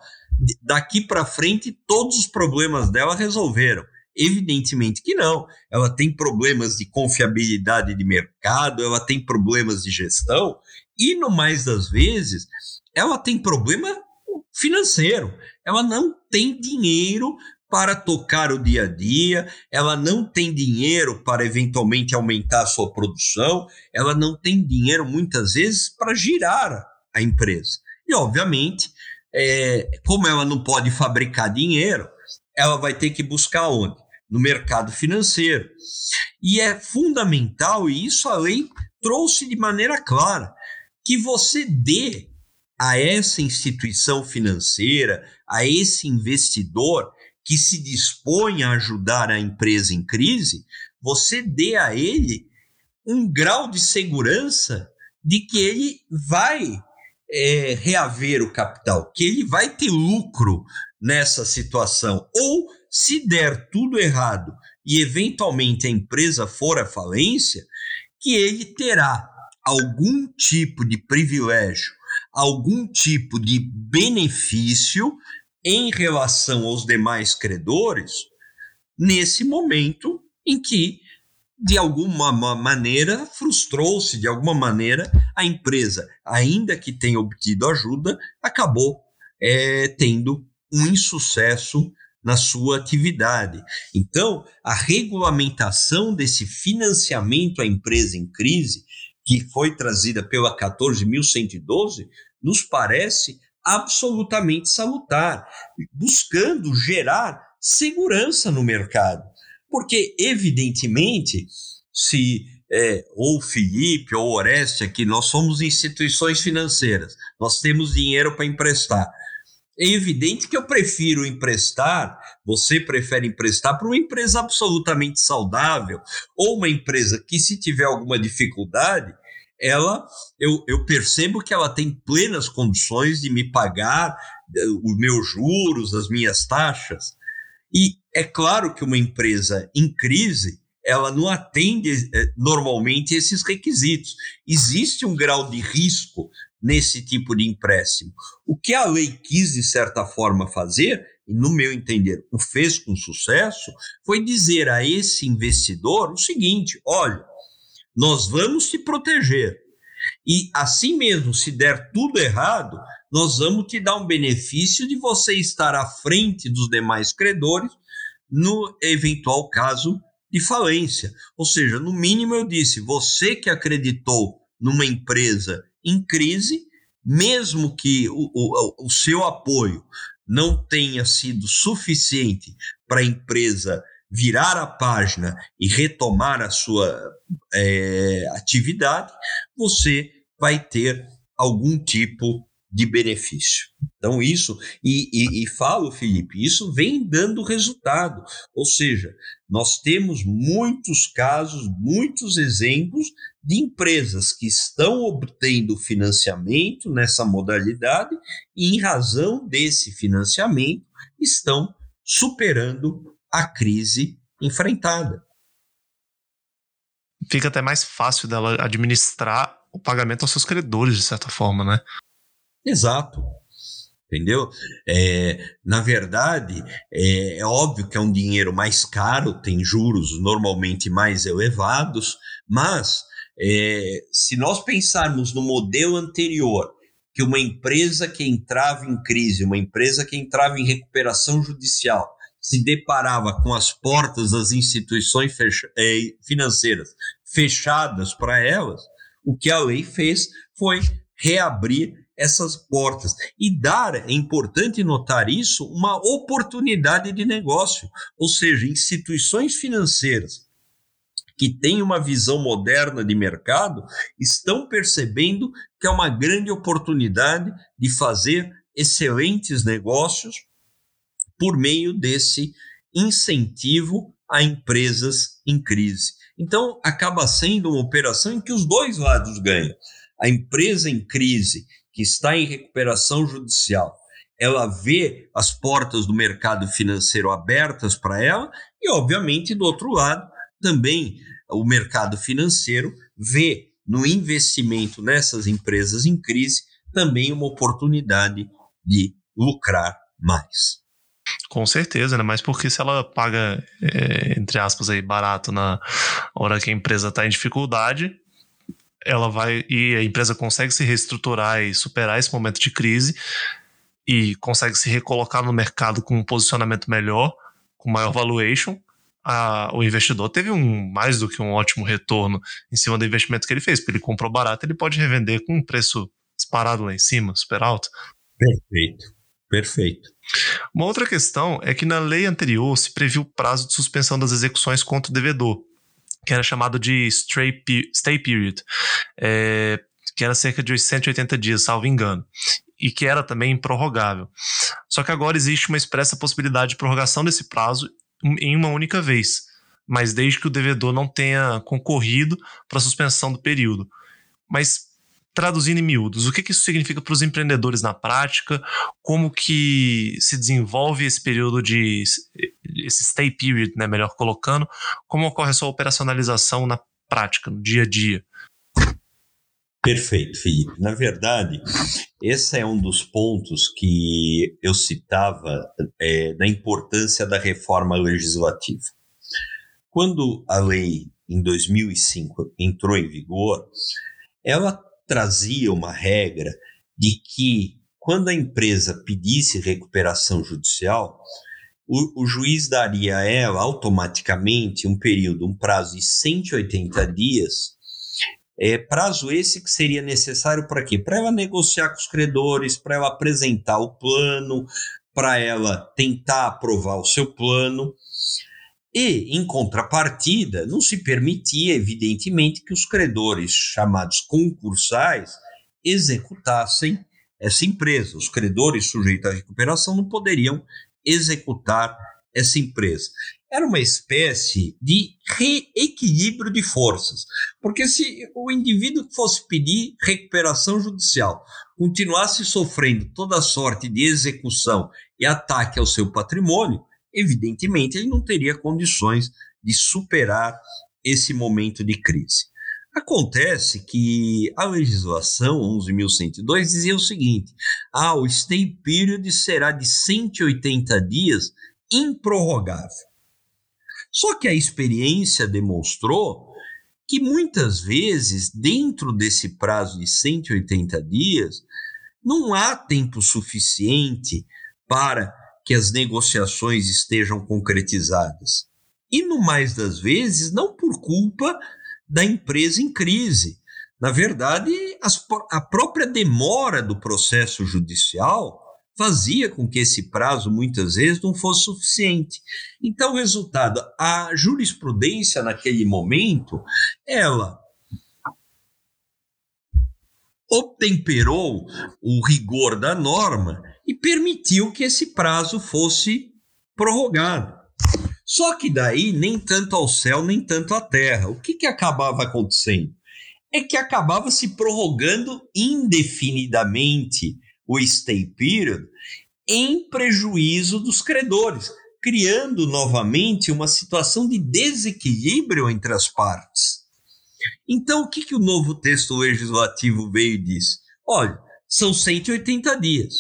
Daqui para frente, todos os problemas dela resolveram. Evidentemente que não. Ela tem problemas de confiabilidade de mercado, ela tem problemas de gestão e, no mais das vezes, ela tem problema financeiro. Ela não tem dinheiro para tocar o dia a dia, ela não tem dinheiro para eventualmente aumentar a sua produção, ela não tem dinheiro muitas vezes para girar a empresa. E, obviamente, é, como ela não pode fabricar dinheiro, ela vai ter que buscar onde? no mercado financeiro. E é fundamental, e isso a lei trouxe de maneira clara, que você dê a essa instituição financeira, a esse investidor que se dispõe a ajudar a empresa em crise, você dê a ele um grau de segurança de que ele vai é, reaver o capital, que ele vai ter lucro nessa situação. Ou, se der tudo errado e eventualmente a empresa for à falência, que ele terá algum tipo de privilégio, algum tipo de benefício em relação aos demais credores nesse momento em que de alguma maneira frustrou-se, de alguma maneira a empresa, ainda que tenha obtido ajuda, acabou é, tendo um insucesso na sua atividade. Então, a regulamentação desse financiamento à empresa em crise, que foi trazida pela 14.112, nos parece absolutamente salutar, buscando gerar segurança no mercado. Porque, evidentemente, se é, ou Felipe ou Oreste aqui, nós somos instituições financeiras, nós temos dinheiro para emprestar. É evidente que eu prefiro emprestar, você prefere emprestar para uma empresa absolutamente saudável, ou uma empresa que, se tiver alguma dificuldade, ela eu, eu percebo que ela tem plenas condições de me pagar eh, os meus juros, as minhas taxas. E é claro que uma empresa em crise, ela não atende eh, normalmente esses requisitos. Existe um grau de risco nesse tipo de empréstimo. O que a lei quis, de certa forma, fazer, e no meu entender, o fez com sucesso, foi dizer a esse investidor o seguinte: olha, nós vamos te proteger. E assim mesmo, se der tudo errado, nós vamos te dar um benefício de você estar à frente dos demais credores no eventual caso de falência. Ou seja, no mínimo eu disse, você que acreditou numa empresa em crise, mesmo que o, o, o seu apoio não tenha sido suficiente para a empresa virar a página e retomar a sua é, atividade, você vai ter algum tipo de benefício. Então, isso, e, e, e, falo, Felipe, isso vem dando resultado. Ou seja, nós temos muitos casos, muitos exemplos de empresas que estão obtendo financiamento nessa modalidade e, em razão desse financiamento, estão superando a crise enfrentada. Fica até mais fácil dela administrar o pagamento aos seus credores, de certa forma, né? Exato. Entendeu? É, na verdade, é, é, óbvio que é um dinheiro mais caro, tem juros normalmente mais elevados, mas é, se nós pensarmos no modelo anterior, que uma empresa que entrava em crise, uma empresa que entrava em recuperação judicial, se deparava com as portas das instituições fecha é, financeiras fechadas para elas, o que a lei fez foi reabrir essas portas. E dar, é importante notar isso, uma oportunidade de negócio, ou seja, instituições financeiras que têm uma visão moderna de mercado estão percebendo que é uma grande oportunidade de fazer excelentes negócios por meio desse incentivo a empresas em crise. Então, acaba sendo uma operação em que os dois lados ganham. A empresa em crise que está em recuperação judicial, ela vê as portas do mercado financeiro abertas para ela e, obviamente, do outro lado, também o mercado financeiro vê no investimento nessas empresas em crise também uma oportunidade de lucrar mais. Com certeza, né? Mas porque se ela paga, é, entre aspas, aí, barato na hora que a empresa está em dificuldade, ela vai e a empresa consegue se reestruturar e superar esse momento de crise e consegue se recolocar no mercado com um posicionamento melhor, com maior valuation, a, o investidor teve um mais do que um ótimo retorno em cima do investimento que ele fez, porque ele comprou barato, ele pode revender com um preço disparado lá em cima, super alto. Perfeito, perfeito. Uma outra questão é que na lei anterior se previu o prazo de suspensão das execuções contra o devedor, que era chamado de stay period, é, que era cerca de 180 dias, salvo engano, e que era também improrrogável. Só que agora existe uma expressa possibilidade de prorrogação desse prazo em uma única vez, mas desde que o devedor não tenha concorrido para a suspensão do período. Mas traduzindo em miúdos, o que, que isso significa para os empreendedores na prática? Como que se desenvolve esse período de esse stay period, né, melhor colocando? Como ocorre a sua operacionalização na prática, no dia a dia? Perfeito, Felipe. Na verdade, esse é um dos pontos que eu citava é, da importância da reforma legislativa. Quando a lei, em 2005, entrou em vigor, ela trazia uma regra de que, quando a empresa pedisse recuperação judicial, o, o, juiz daria a ela automaticamente um período, um prazo de 180 dias é, prazo esse que seria necessário para quê? Para ela negociar com os credores, para ela apresentar o plano, para ela tentar aprovar o seu plano. E, em contrapartida, não se permitia, evidentemente, que os credores chamados concursais executassem essa empresa. Os credores sujeitos à recuperação não poderiam executar essa empresa era uma espécie de reequilíbrio de forças. Porque se o indivíduo que fosse pedir recuperação judicial continuasse sofrendo toda sorte de execução e ataque ao seu patrimônio, evidentemente ele não teria condições de superar esse momento de crise. Acontece que a legislação 11.102 dizia o seguinte: ah, o stay period será de 180 dias improrrogável. Só que a experiência demonstrou que muitas vezes, dentro desse prazo de 180 dias, não há tempo suficiente para que as negociações estejam concretizadas. E no mais das vezes, não por culpa da empresa em crise. Na verdade, as, a própria demora do processo judicial fazia com que esse prazo muitas vezes não fosse suficiente. Então, resultado, a jurisprudência naquele momento, ela obtemperou o rigor da norma e permitiu que esse prazo fosse prorrogado. Só que daí nem tanto ao céu, nem tanto à terra. O que, que acabava acontecendo? É que acabava se prorrogando indefinidamente o stay period em prejuízo dos credores, criando novamente uma situação de desequilíbrio entre as partes. Então, o que, que o novo texto legislativo veio e disse? Olha, são 180 dias.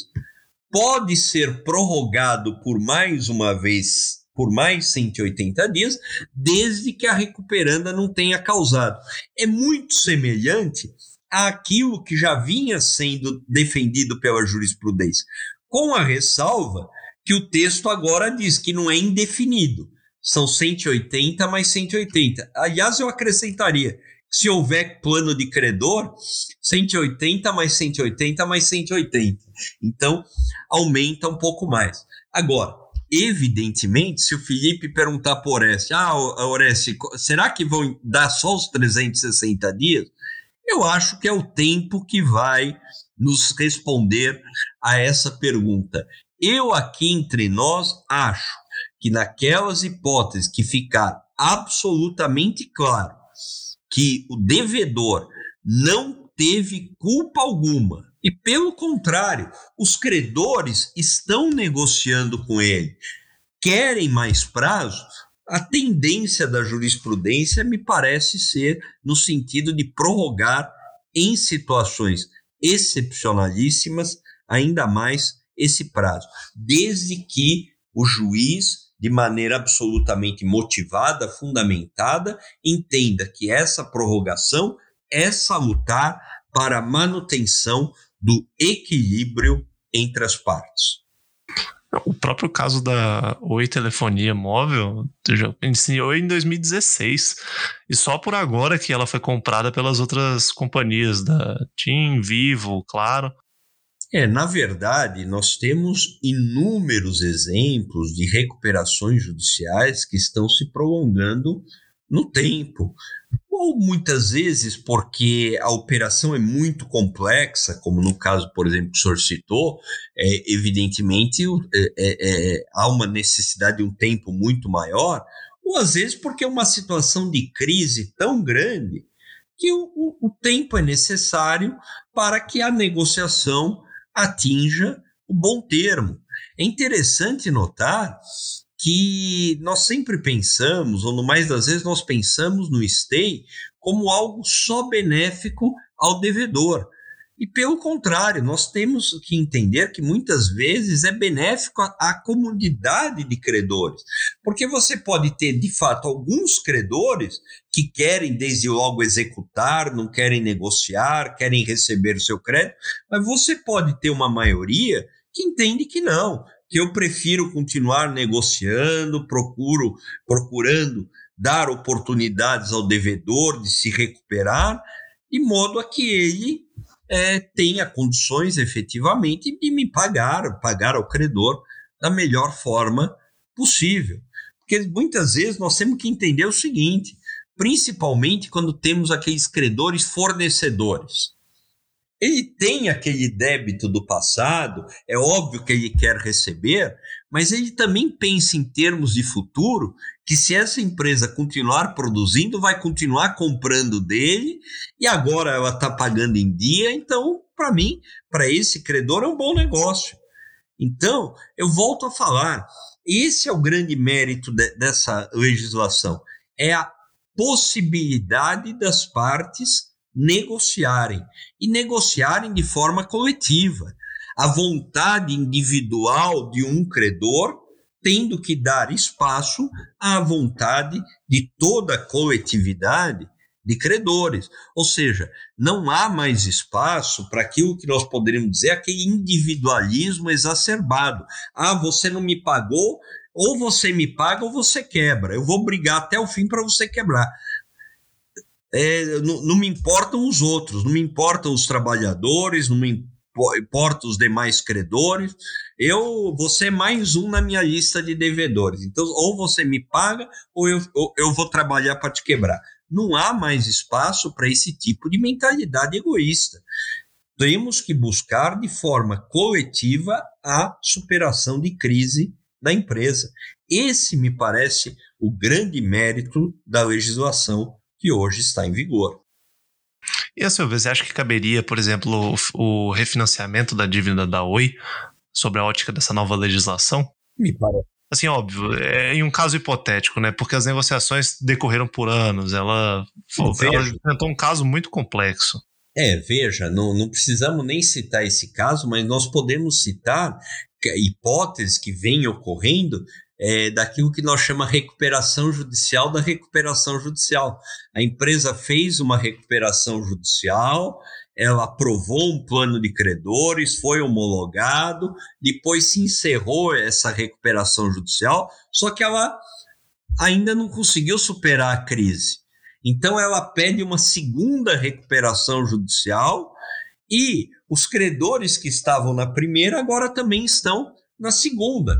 Pode ser prorrogado por mais uma vez, por mais 180 dias, desde que a recuperanda não tenha causado. É muito semelhante àquilo que já vinha sendo defendido pela jurisprudência, com a ressalva que o texto agora diz que não é indefinido. São 180 mais 180. Aliás, eu acrescentaria se houver plano de credor, 180 mais 180 mais 180. Então, aumenta um pouco mais. Agora, evidentemente, se o Felipe perguntar para o Oreste, ah, Oreste, será que vão dar só os 360 dias? Eu acho que é o tempo que vai nos responder a essa pergunta. Eu aqui entre nós acho que naquelas hipóteses que ficar absolutamente claro que o devedor não teve culpa alguma. E pelo contrário, os credores estão negociando com ele, querem mais prazo, a tendência da jurisprudência me parece ser no sentido de prorrogar em situações excepcionalíssimas ainda mais esse prazo, desde que o juiz, de maneira absolutamente motivada, fundamentada, entenda que essa prorrogação é salutar para a manutenção do equilíbrio entre as partes. O próprio caso da Oi Telefonia Móvel já iniciou em 2016 e só por agora que ela foi comprada pelas outras companhias da TIM, Vivo, Claro. É, na verdade, nós temos inúmeros exemplos de recuperações judiciais que estão se prolongando no tempo. Ou muitas vezes porque a operação é muito complexa, como no caso, por exemplo, que o senhor citou, é, evidentemente é, é, é, há uma necessidade de um tempo muito maior, ou às vezes porque é uma situação de crise tão grande que o, o, o tempo é necessário para que a negociação atinja o bom termo. É interessante notar que nós sempre pensamos, ou no mais das vezes nós pensamos no stay como algo só benéfico ao devedor. E pelo contrário, nós temos que entender que muitas vezes é benéfico à comunidade de credores, porque você pode ter de fato alguns credores que querem desde logo executar, não querem negociar, querem receber o seu crédito, mas você pode ter uma maioria que entende que não, que eu prefiro continuar negociando, procuro procurando dar oportunidades ao devedor de se recuperar, de modo a que ele é, tenha condições efetivamente de me pagar, pagar ao credor da melhor forma possível. Porque muitas vezes nós temos que entender o seguinte, principalmente quando temos aqueles credores fornecedores. Ele tem aquele débito do passado, é óbvio que ele quer receber, mas ele também pensa em termos de futuro, que se essa empresa continuar produzindo, vai continuar comprando dele, e agora ela está pagando em dia, então, para mim, para esse credor, é um bom negócio. Então, eu volto a falar, esse é o grande mérito de, dessa legislação, é a possibilidade das partes negociarem e negociarem de forma coletiva. A vontade individual de um credor tendo que dar espaço à vontade de toda a coletividade de credores. Ou seja, não há mais espaço para aquilo que nós poderíamos dizer aquele individualismo exacerbado. Ah, você não me pagou, ou você me paga ou você quebra. Eu vou brigar até o fim para você quebrar é, não, não, me importam os outros, não me importam os trabalhadores, não me importam os demais credores. Eu vou ser mais um na minha lista de devedores. Então, ou você me paga, ou eu, ou eu vou trabalhar para te quebrar. Não há mais espaço para esse tipo de mentalidade egoísta. Temos que buscar de forma coletiva a superação de crise da empresa. Esse me parece o grande mérito da legislação que hoje está em vigor. E a ver, você acha que caberia, por exemplo, o, o refinanciamento da dívida da Oi sobre a ótica dessa nova legislação? Me parece. Assim, óbvio, é em um caso hipotético, né? Porque as negociações decorreram por anos. Ela, ela enfrentou um caso muito complexo. É, veja, não, não precisamos nem citar esse caso, mas nós podemos citar hipóteses que vêm ocorrendo é, daquilo que nós chamamos recuperação judicial da recuperação judicial. A empresa fez uma recuperação judicial, ela aprovou um plano de credores, foi homologado, depois se encerrou essa recuperação judicial, só que ela ainda não conseguiu superar a crise. Então ela pede uma segunda recuperação judicial e os credores que estavam na primeira agora também estão na segunda.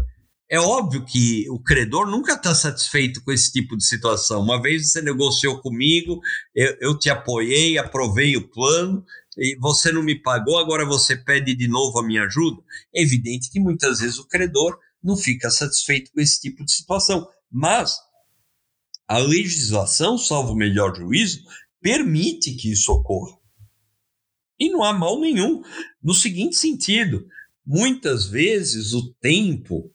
É óbvio que o credor nunca está satisfeito com esse tipo de situação. Uma vez você negociou comigo, eu, eu te apoiei, aprovei o plano, você não me pagou, agora você pede de novo a minha ajuda. É evidente que muitas vezes o credor não fica satisfeito com esse tipo de situação. Mas a legislação, salvo o melhor juízo, permite que isso ocorra. E não há mal nenhum. No seguinte sentido, muitas vezes o tempo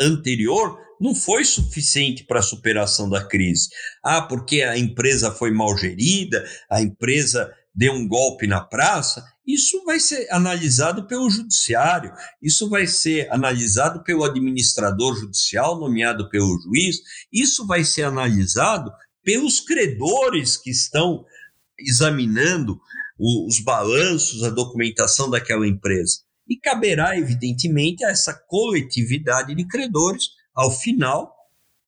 anterior não foi suficiente para a superação da crise. Ah, porque a empresa foi mal gerida, a empresa deu um golpe na praça. Isso vai ser analisado pelo judiciário, isso vai ser analisado pelo administrador judicial nomeado pelo juiz, isso vai ser analisado pelos credores que estão examinando os balanços, a documentação daquela empresa. E caberá, evidentemente, a essa coletividade de credores, ao final,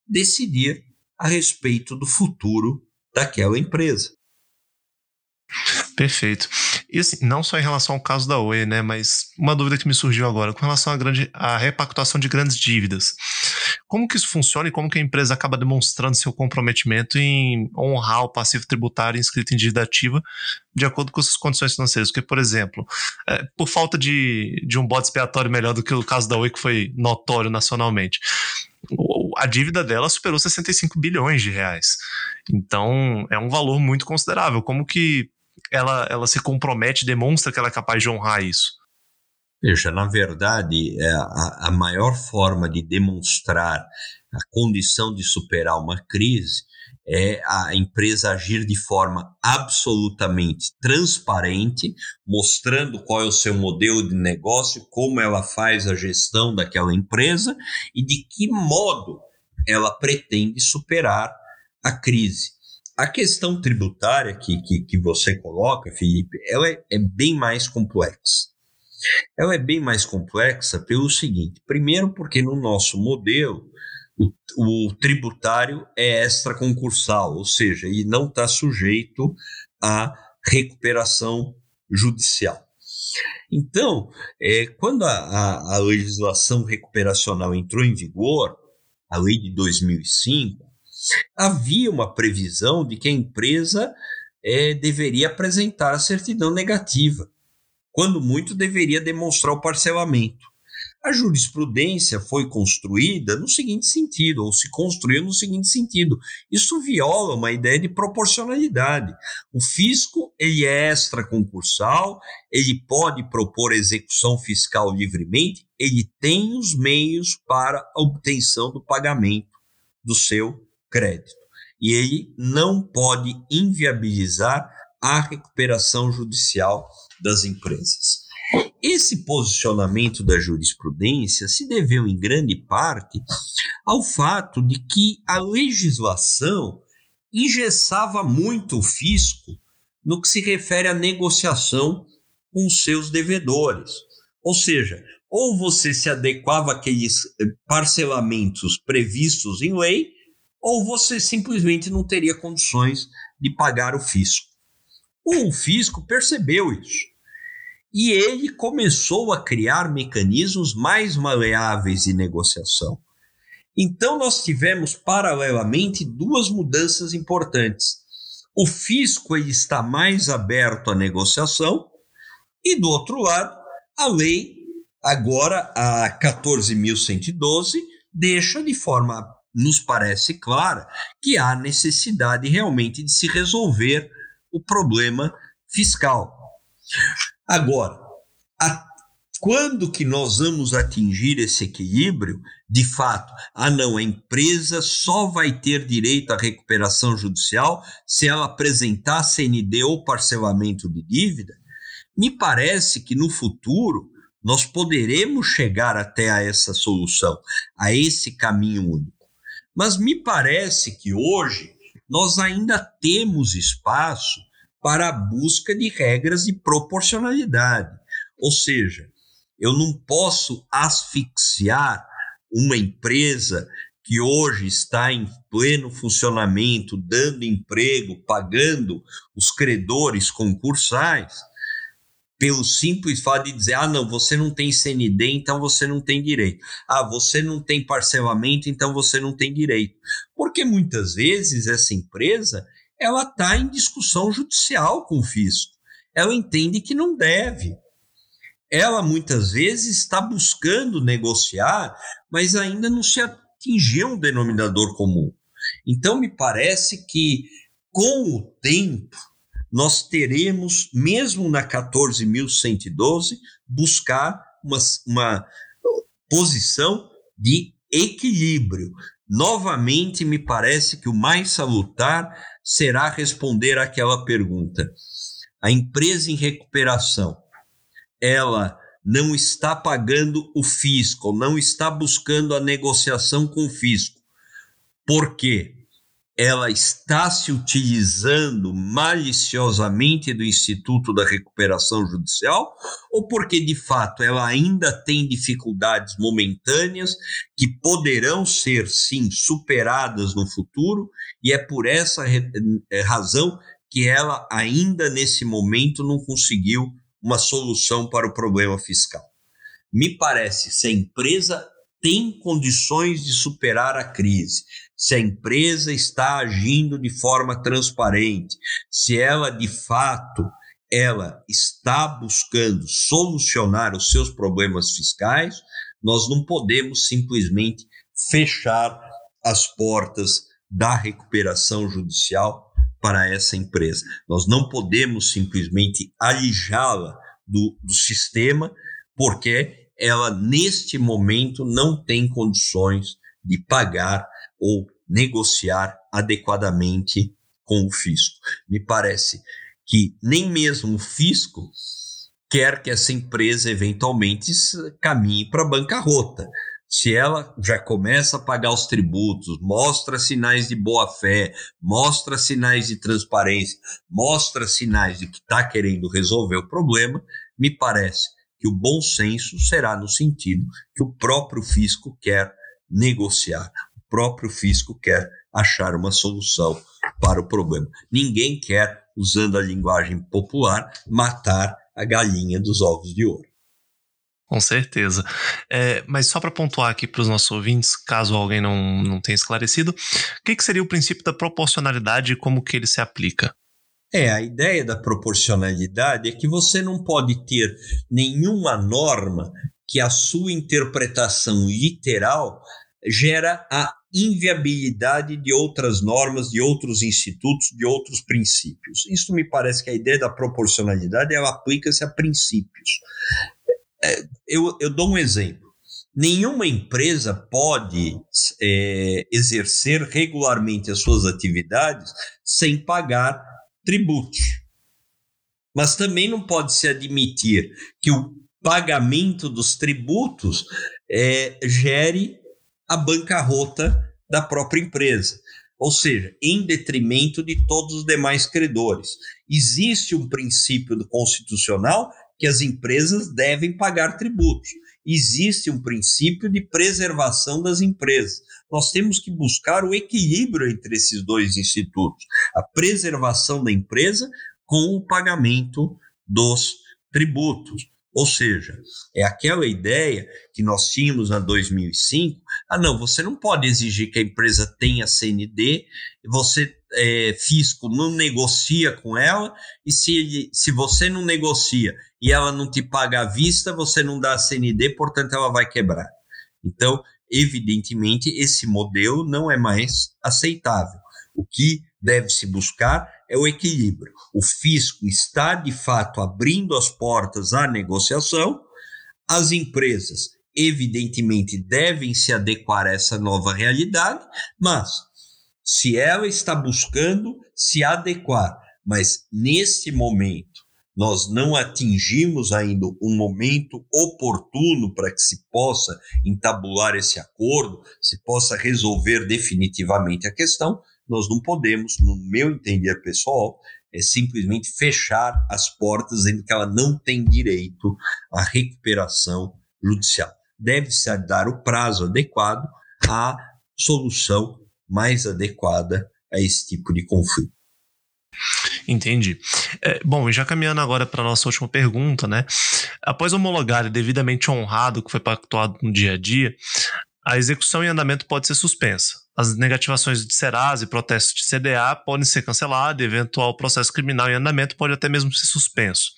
decidir a respeito do futuro daquela empresa. Perfeito. E assim, não só em relação ao caso da Oi, né, mas uma dúvida que me surgiu agora, com relação à, grande, à repactuação de grandes dívidas. Como que isso funciona e como que a empresa acaba demonstrando seu comprometimento em honrar o passivo tributário inscrito em dívida ativa de acordo com suas condições financeiras? Porque, por exemplo, é, por falta de, de um bode expiatório melhor do que o caso da Oi, que foi notório nacionalmente, a dívida dela superou 65 bilhões de reais. Então, é um valor muito considerável. Como que ela, ela se compromete, demonstra que ela é capaz de honrar isso? Veja, na verdade, é, a, a maior forma de demonstrar a condição de superar uma crise é a empresa agir de forma absolutamente transparente, mostrando qual é o seu modelo de negócio, como ela faz a gestão daquela empresa e de que modo ela pretende superar a crise. A questão tributária que, que, que você coloca, Felipe, ela é, é bem mais complexa. Ela é bem mais complexa pelo seguinte: primeiro, porque no nosso modelo, o, o tributário é extraconcursal, ou seja, ele não está sujeito à recuperação judicial. Então, é, quando a, a, a legislação recuperacional entrou em vigor, a lei de 2005, havia uma previsão de que a empresa é, deveria apresentar a certidão negativa, quando muito deveria demonstrar o parcelamento. A jurisprudência foi construída no seguinte sentido, ou se construiu no seguinte sentido: isso viola uma ideia de proporcionalidade. O fisco ele é extraconcursal, ele pode propor execução fiscal livremente, ele tem os meios para a obtenção do pagamento do seu crédito. E ele não pode inviabilizar a recuperação judicial das empresas. Esse posicionamento da jurisprudência se deveu, em grande parte, ao fato de que a legislação engessava muito o fisco no que se refere à negociação com seus devedores. Ou seja, ou você se adequava àqueles eh, parcelamentos previstos em lei, ou você simplesmente não teria condições de pagar o fisco. O fisco percebeu isso e ele começou a criar mecanismos mais maleáveis de negociação. Então, nós tivemos paralelamente duas mudanças importantes. O fisco ele está mais aberto à negociação, e do outro lado, a lei, agora a 14.112, deixa de forma, nos parece clara, que há necessidade realmente de se resolver o problema fiscal. Agora, a, quando que nós vamos atingir esse equilíbrio? De fato, ah não, a empresa só vai ter direito à recuperação judicial se ela apresentar CND ou parcelamento de dívida? Me parece que no futuro nós poderemos chegar até a essa solução, a esse caminho único. Mas me parece que hoje nós ainda temos espaço para a busca de regras de proporcionalidade. Ou seja, eu não posso asfixiar uma empresa que hoje está em pleno funcionamento, dando emprego, pagando os credores concursais, pelo simples fato de dizer: ah, não, você não tem CND, então você não tem direito. Ah, você não tem parcelamento, então você não tem direito. Porque muitas vezes essa empresa ela está em discussão judicial com o fisco. Ela entende que não deve. Ela muitas vezes está buscando negociar, mas ainda não se atingiu um denominador comum. Então, me parece que com o tempo, nós teremos, mesmo na 14.112, buscar uma, uma posição de equilíbrio. Novamente, me parece que o mais salutar será responder àquela pergunta. A empresa em recuperação, ela não está pagando o fisco, não está buscando a negociação com o fisco. Por quê? Ela está se utilizando maliciosamente do Instituto da Recuperação Judicial ou porque de fato ela ainda tem dificuldades momentâneas que poderão ser sim superadas no futuro e é por essa eh, razão que ela ainda nesse momento não conseguiu uma solução para o problema fiscal. Me parece, se a empresa tem condições de superar a crise, se a empresa está agindo de forma transparente, se ela de fato ela está buscando solucionar os seus problemas fiscais, nós não podemos simplesmente fechar as portas da recuperação judicial para essa empresa. Nós não podemos simplesmente alijá-la do, do sistema, porque ela, neste momento, não tem condições de pagar ou negociar adequadamente com o fisco. Me parece que nem mesmo o fisco quer que essa empresa eventualmente caminhe para a bancarrota. Se ela já começa a pagar os tributos, mostra sinais de boa fé, mostra sinais de transparência, mostra sinais de que está querendo resolver o problema, me parece que o bom senso será no sentido que o próprio fisco quer negociar, próprio fisco quer achar uma solução para o problema. Ninguém quer, usando a linguagem popular, matar a galinha dos ovos de ouro. Com certeza. É, mas só para pontuar aqui para os nossos ouvintes, caso alguém não, não tenha esclarecido, o que, que seria o princípio da proporcionalidade e como que ele se aplica? É, a ideia da proporcionalidade é que você não pode ter nenhuma norma que a sua interpretação literal gera a inviabilidade de outras normas, de outros institutos, de outros princípios. Isso me parece que a ideia da proporcionalidade ela aplica-se a princípios. É, eu, eu dou um exemplo. Nenhuma empresa pode é, exercer regularmente as suas atividades sem pagar tributos. Mas também não pode se admitir que o pagamento dos tributos é, gere a bancarrota da própria empresa, ou seja, em detrimento de todos os demais credores. Existe um princípio constitucional que as empresas devem pagar tributos. Existe um princípio de preservação das empresas. Nós temos que buscar o equilíbrio entre esses dois institutos, a preservação da empresa com o pagamento dos tributos. Ou seja, é aquela ideia que nós tínhamos na 2005. Ah, não, você não pode exigir que a empresa tenha CND, você, é, fisco, não negocia com ela, e se, se você não negocia e ela não te paga à vista, você não dá a CND, portanto ela vai quebrar. Então, evidentemente, esse modelo não é mais aceitável. O que deve se buscar é o equilíbrio. O fisco está, de fato, abrindo as portas à negociação, as empresas, evidentemente, devem se adequar a essa nova realidade, mas se ela está buscando se adequar, mas nesse momento nós não atingimos ainda um momento oportuno para que se possa entabular esse acordo, se possa resolver definitivamente a questão, nós não podemos, no meu entender pessoal, é simplesmente fechar as portas dizendo que ela não tem direito à recuperação judicial. Deve-se dar o prazo adequado à solução mais adequada a esse tipo de conflito. Entendi. É, bom, já caminhando agora para a nossa última pergunta, né? Após homologar e devidamente honrado o que foi pactuado no dia a dia, a execução em andamento pode ser suspensa. As negativações de Serasa e protestos de CDA podem ser cancelados, e eventual processo criminal em andamento pode até mesmo ser suspenso.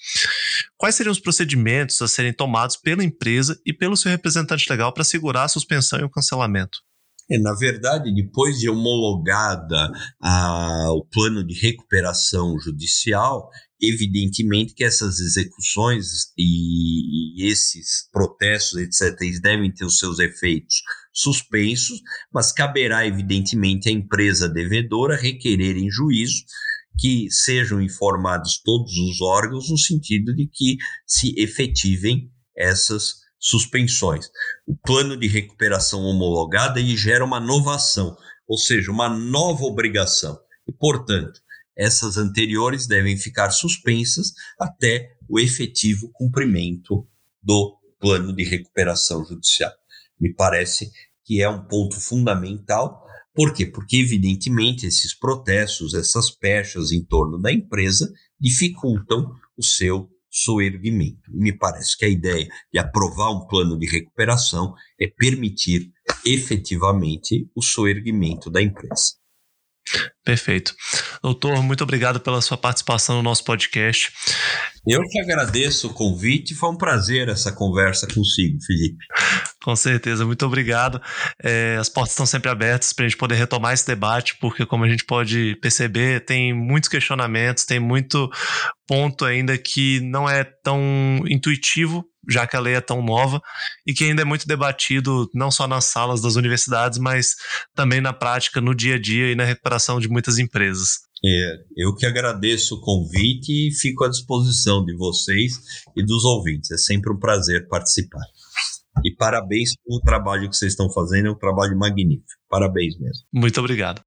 Quais seriam os procedimentos a serem tomados pela empresa e pelo seu representante legal para assegurar a suspensão e o cancelamento? É, na verdade, depois de homologada a, o plano de recuperação judicial, evidentemente que essas execuções e, e esses protestos, etc., eles devem ter os seus efeitos suspensos, mas caberá, evidentemente, à empresa devedora requerer em juízo que sejam informados todos os órgãos no sentido de que se efetivem essas suspensões. O plano de recuperação homologada ele gera uma novação, ou seja, uma nova obrigação. E, portanto, essas anteriores devem ficar suspensas até o efetivo cumprimento do plano de recuperação judicial. Me parece que é um ponto fundamental Por quê? Porque, evidentemente, esses protestos, essas pechas em torno da empresa dificultam o seu soerguimento. E me parece que a ideia de aprovar um plano de recuperação é permitir efetivamente o soerguimento da empresa. Perfeito. Doutor, muito obrigado pela sua participação no nosso podcast. Eu que agradeço o convite, foi um prazer essa conversa consigo, Felipe. Com certeza, muito obrigado. É, as portas estão sempre abertas para a gente poder retomar esse debate, porque, como a gente pode perceber, tem muitos questionamentos, tem muito ponto ainda que não é tão intuitivo já que a lei é tão nova e que ainda é muito debatido não só nas salas das universidades, mas também na prática, no dia a dia e na recuperação de muitas empresas. É, eu que agradeço o convite e fico à disposição de vocês e dos ouvintes. É sempre um prazer participar. E parabéns pelo trabalho que vocês estão fazendo, é um trabalho magnífico. Parabéns mesmo. Muito obrigado.